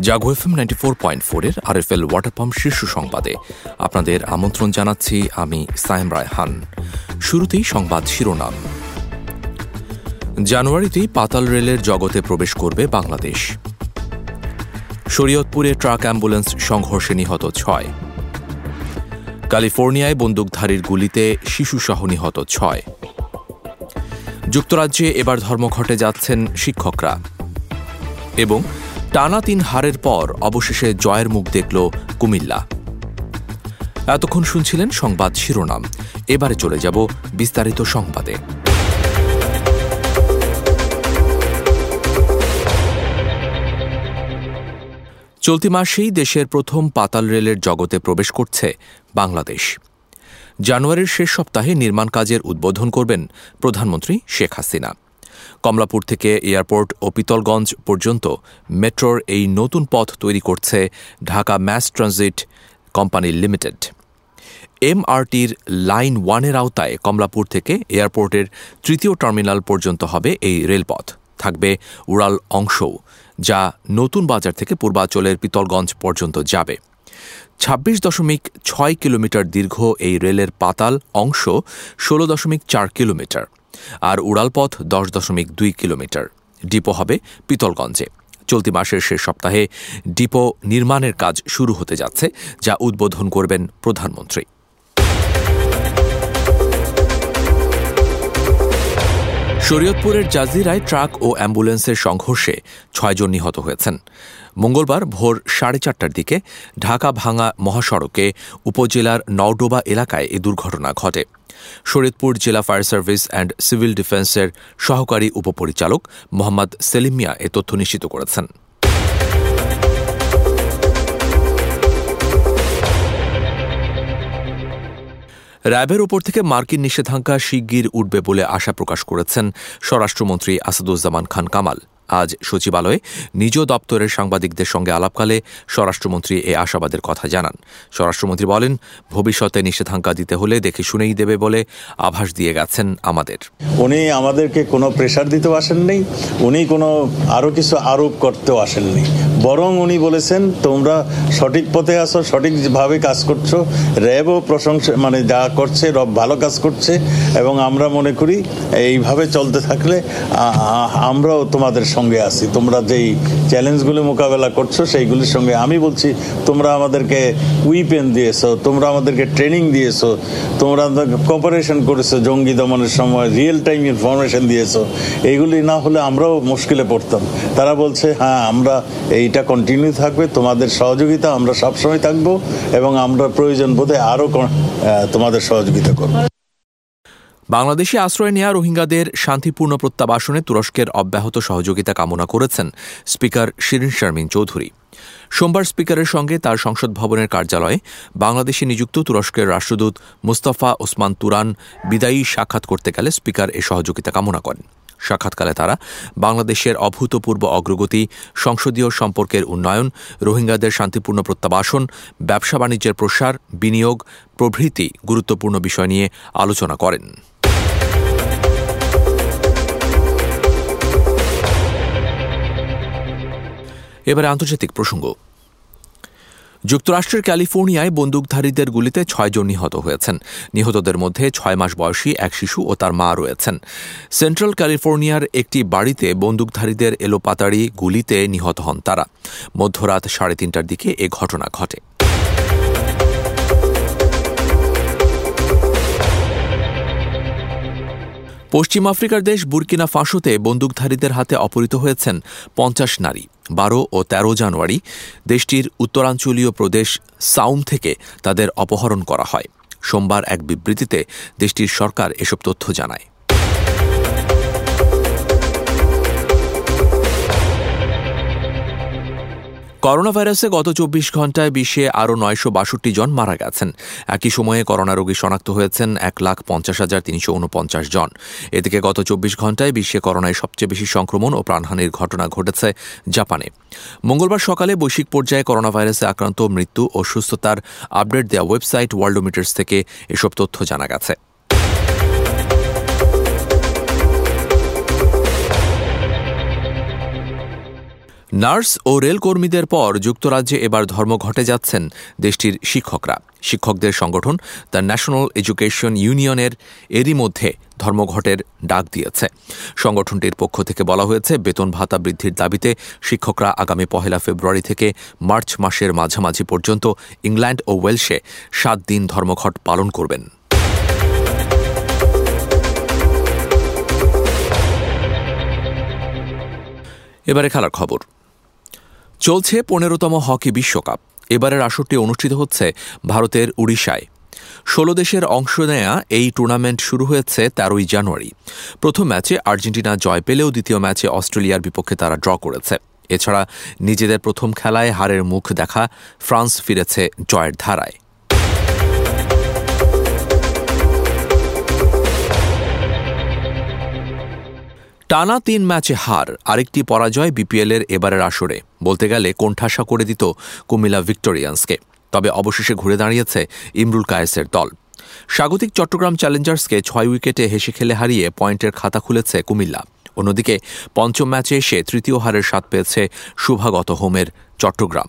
Jago FM ninety four point ফোরের R F L water pump শীর্ষ সংবাদে। আপনাদের আমন্ত্রণ জানাচ্ছি আমি সায়েম রায়হান। শুরুতেই সংবাদ শিরোনাম। জানুয়ারিতেই পাতাল রেলের জগতে প্রবেশ করবে বাংলাদেশ। শরীয়তপুরে ট্রাক অ্যাম্বুলেন্স সংঘর্ষে নিহত ছয়। ক্যালিফোর্নিয়ায় বন্দুকধারীর গুলিতে শিশুসহ নিহত ছয়। যুক্তরাজ্যে এবার ধর্মঘটে যাচ্ছেন শিক্ষকরা। এবং টানা তিন হারের পর অবশেষে জয়ের মুখ দেখল কুমিল্লা। এতক্ষণ শুনছিলেন সংবাদ শিরোনাম। এবারে চলে যাব বিস্তারিত সংবাদে। চলতি মাসেই দেশের প্রথম পাতাল রেলের জগতে প্রবেশ করছে বাংলাদেশ। জানুয়ারির শেষ সপ্তাহে নির্মাণ কাজের উদ্বোধন করবেন প্রধানমন্ত্রী শেখ হাসিনা। কমলাপুর থেকে এয়ারপোর্ট ও পিতলগঞ্জ পর্যন্ত মেট্রোর এই নতুন পথ তৈরি করছে Dhaka mass transit company limited. এমআরটির line ওয়ানের আওতায় কমলাপুর থেকে এয়ারপোর্টের তৃতীয় টার্মিনাল পর্যন্ত হবে এই রেলপথ। থাকবে উড়াল অংশও, যা নতুন বাজার থেকে পূর্বাঞ্চলের পিতলগঞ্জ পর্যন্ত যাবে। ছাব্বিশ দশমিক ছয় কিলোমিটার দীর্ঘ এই রেলের পাতাল অংশ ষোলো দশমিক চার কিলোমিটার। আর উড়ালপথ দশ দশমিক দুই কিলোমিটার। ডিপো হবে পিতলগঞ্জে। চলতি মাসের শেষ সপ্তাহে ডিপো নির্মাণের কাজ শুরু হতে যাচ্ছে, যা উদ্বোধন করবেন প্রধানমন্ত্রী। শরীয়তপুরের জাজিরায় ট্রাক ও অ্যাম্বুলেন্সের সংঘর্ষে ছয়জন নিহত হয়েছেন। মঙ্গলবার ভোর সাড়ে চারটার দিকে ঢাকা ভাঙা মহাসড়কে উপজেলার নওডোবা এলাকায় এ দুর্ঘটনা ঘটে। শরীয়তপুর জেলা ফায়ার সার্ভিস অ্যান্ড সিভিল ডিফেন্সের সহকারী উপপরিচালক মোহাম্মদ সেলিমিয়া এ তথ্য নিশ্চিত করেছেন। র্যাবের ওপর থেকে মার্কিন নিষেধাজ্ঞা শিগগির উঠবে বলে আশা প্রকাশ করেছেন স্বরাষ্ট্রমন্ত্রী আসাদুজ্জামান খান কামাল। আজ সচিবালয়ে নিজ দপ্তরের সাংবাদিকদের সঙ্গে আলাপকালে স্বরাষ্ট্রমন্ত্রী এ আশাবাদের কথা জানান। স্বরাষ্ট্রমন্ত্রী বলেন, ভবিষ্যতে নিষেধাজ্ঞা দিতে হলে দেখে শুনেই দেবে বলে আভাস দিয়ে গেছেন আমাদের। উনি আমাদেরকে কোনো প্রেশার দিতেও আসেননি, উনি কোনো আরও কিছু আরোপ করতেও আসেননি। বরং উনি বলেছেন, তোমরা সঠিক পথে আসো সঠিকভাবে কাজ করছ র্যাবও প্রশংসা মানে যা করছে, রব ভালো কাজ করছে, এবং আমরা মনে করি, এইভাবে চলতে থাকলে আমরাও তোমাদের সঙ্গে আছি। তোমরা যেই চ্যালেঞ্জগুলি মোকাবেলা করছ, সেইগুলির সঙ্গে আমি বলছি, তোমরা আমাদেরকে উইপেন দিয়েছ, তোমরা আমাদেরকে ট্রেনিং দিয়েছ, তোমরা কপারেশন করেছ, জঙ্গি দমনের সময় রিয়েল টাইম ইনফরমেশন দিয়েছ। এইগুলি না হলে আমরাও মুশকিলে পড়তাম। তারা বলছে হ্যাঁ আমরা এইটা কন্টিনিউ থাকবে, তোমাদের সহযোগিতা, আমরা সবসময় থাকব এবং আমরা প্রয়োজন বোধে আরও তোমাদের সহযোগিতা করব। বাংলাদেশে আশ্রয় নেয়া রোহিঙ্গাদের শান্তিপূর্ণ প্রত্যাবাসনে তুরস্কের অব্যাহত সহযোগিতা কামনা করেছেন স্পিকার শিরিন শারমিন চৌধুরী। সোমবার স্পিকারের সঙ্গে তার সংসদ ভবনের কার্যালয়ে বাংলাদেশে নিযুক্ত তুরস্কের রাষ্ট্রদূত মুস্তাফা ওসমান তুরান বিদায়ী সাক্ষাৎ করতে গেলে স্পিকার এ সহযোগিতা কামনা করেন। সাক্ষাৎকালে তারা বাংলাদেশের অভূতপূর্ব অগ্রগতি, সংসদীয় সম্পর্কের উন্নয়ন, রোহিঙ্গাদের শান্তিপূর্ণ প্রত্যাবাসন ব্যবসা বাণিজ্যের প্রসার, বিনিয়োগ প্রভৃতি গুরুত্বপূর্ণ বিষয় নিয়ে আলোচনা করেন। এবারে আন্তর্জাতিক প্রসঙ্গ। যুক্তরাষ্ট্রের ক্যালিফোর্নিয়ায় বন্দুকধারীদের গুলিতে ছয়জন নিহত হয়েছেন। নিহতদের মধ্যে ছয় মাস বয়সী এক শিশু ও তার মা রয়েছেন। সেন্ট্রাল ক্যালিফোর্নিয়ার একটি বাড়িতে বন্দুকধারীদের এলোপাতাড়ি গুলিতে নিহত হন তারা। মধ্যরাত সাড়ে তিনটার দিকে এ ঘটনা ঘটে। পশ্চিম আফ্রিকার দেশ বুরকিনা ফাঁসোতে বন্দুকধারীদের হাতে অপহৃত হয়েছেন পঞ্চাশ নারী। বারো ও ১৩ জানুয়ারি দেশটির উত্তরাঞ্চলীয় প্রদেশ সাউম থেকে তাদের অপহরণ করা হয়। সোমবার এক বিবৃতিতে দেশটির সরকার এসব তথ্য জানায়। করোনা ভাইরাসে গত চব্বিশ ঘন্টায় বিশ্বে আরও নয়শো বাষট্টি জন মারা গেছেন। একই সময়ে করোনা রোগী শনাক্ত হয়েছেন এক লাখ পঞ্চাশ হাজার তিনশো উনপঞ্চাশ জন। এদিকে গত চব্বিশ ঘন্টায় বিশ্বে করোনায় সবচেয়ে বেশি সংক্রমণ ও প্রাণহানির ঘটনা ঘটেছে জাপানে। মঙ্গলবার সকালে বৈশ্বিক পর্যায়ে করোনা ভাইরাসে আক্রান্ত মৃত্যু ও সুস্থতার আপডেট দেওয়া ওয়েবসাইট ওয়ার্ল্ডোমিটার্স থেকে এসব তথ্য জানা গেছে। নার্স ও রেলকর্মীদের পর যুক্তরাজ্যে এবার ধর্মঘটে যাচ্ছেন দেশটির শিক্ষকরা। শিক্ষকদের সংগঠন দ্য ন্যাশনাল এডুকেশন ইউনিয়নের এরই মধ্যে ধর্মঘটের ডাক দিয়েছে। সংগঠনটির পক্ষ থেকে বলা হয়েছে, বেতন ভাতা বৃদ্ধির দাবিতে শিক্ষকরা আগামী পহেলা ফেব্রুয়ারি থেকে মার্চ মাসের মাঝামাঝি পর্যন্ত ইংল্যান্ড ও ওয়েলসে সাত দিন ধর্মঘট পালন করবেন। এবারে খেলার খবর। চলছে পনেরোতম হকি বিশ্বকাপ। এবারের আসরটি অনুষ্ঠিত হচ্ছে ভারতের উড়িষ্যায়। ষোলো দেশের অংশ নেয়া এই টুর্নামেন্ট শুরু হয়েছে তেরোই জানুয়ারি। প্রথম ম্যাচে আর্জেন্টিনা জয় পেলেও দ্বিতীয় ম্যাচে অস্ট্রেলিয়ার বিপক্ষে তারা ড্র করেছে। এছাড়া নিজেদের প্রথম খেলায় হারের মুখ দেখা ফ্রান্স ফিরেছে জয়ের ধারায়। টানা তিন ম্যাচে হার, আরেকটি পরাজয় বিপিএলের এবারের আসরে, বলতে গেলে কোণঠাসা করে দিত কুমিল্লা ভিক্টোরিয়ান্সকে। তবে অবশেষে ঘুরে দাঁড়িয়েছে ইমরুল কায়েসের দল। স্বাগতিক চট্টগ্রাম চ্যালেঞ্জার্সকে ছয় উইকেটে হেসে খেলে হারিয়ে পয়েন্টের খাতা খুলেছে কুমিল্লা। অন্যদিকে পঞ্চম ম্যাচে এসে তৃতীয় হারের স্বাদ পেয়েছে শুভাগত হোমের চট্টগ্রাম।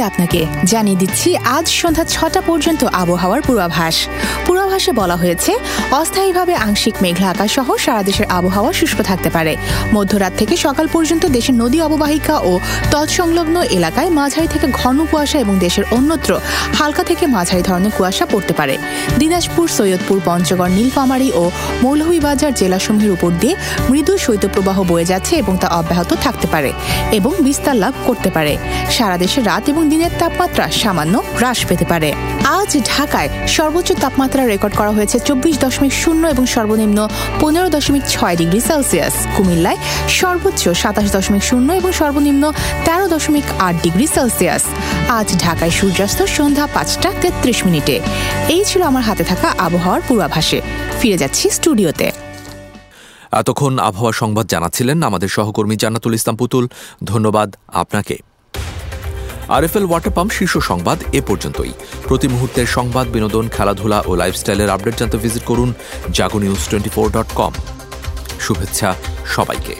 ধন্যবাদ আপনাকে জানিয়ে দিচ্ছি, আজ সন্ধ্যা ছটা পর্যন্ত আবহাওয়ার পূর্বাভাস। পূর্বাভাসে বলা হয়েছে, অস্থায়ীভাবে আংশিক মেঘলা আকাশ সহ সারা দেশের আবহাওয়া শুষ্ক থাকতে পারে। মধ্যরাত থেকে সকাল পর্যন্ত দেশের নদী অববাহিকা ও তৎসংলগ্ন এলাকায় মাঝারি থেকে ঘন কুয়াশা এবং দেশের অন্যত্র হালকা থেকে মাঝারি ধরনের কুয়াশা পড়তে পারে। দিনাজপুর, সৈয়দপুর, পঞ্চগড়, নীলফামারী ও মৌলভীবাজার জেলাসমূহের উপর দিয়ে মৃদু শৈত্যপ্রবাহ বয়ে যাচ্ছে এবং তা অব্যাহত থাকতে পারে এবং বিস্তার লাভ করতে পারে। সারা দেশে রাত এবং দিনের তাপমাত্রা সামান্য হ্রাস পেতে পারে। আজ ঢাকায় সর্বোচ্চ তাপমাত্রা রেকর্ড করা হয়েছে চব্বিশ দশমিক শূন্য এবং সর্বনিম্ন পনেরো দশমিক ছয় ডিগ্রি সেলসিয়াস। কুমিল্লায় সর্বোচ্চ সাতাশ দশমিক শূন্য এবং সর্বনিম্ন তেরো দশমিক আট ডিগ্রি সেলসিয়াস। আজ ঢাকায় সূর্যাস্ত সন্ধ্যা পাঁচটা তেত্রিশ মিনিটে। এই ছিল আমার হাতে থাকা আবহাওয়ার পূর্বাভাসে। ফিরে যাচ্ছি স্টুডিওতে। এতক্ষণ আবহাওয়া সংবাদ জানাচ্ছিলেন আমাদের সহকর্মী জান্নাতুল ইসলাম পুতুল। ধন্যবাদ আপনাকে। আরএফএল ওয়াটার পাম্প শীর্ষ সংবাদ এ পর্যন্তই। প্রতি মুহূর্তের সংবাদ, বিনোদন, খেলাধুলা ও লাইফস্টাইলের আপডেট জানতে ভিজিট করুন Jago news twenty four dot com শুভেচ্ছা সবাইকে।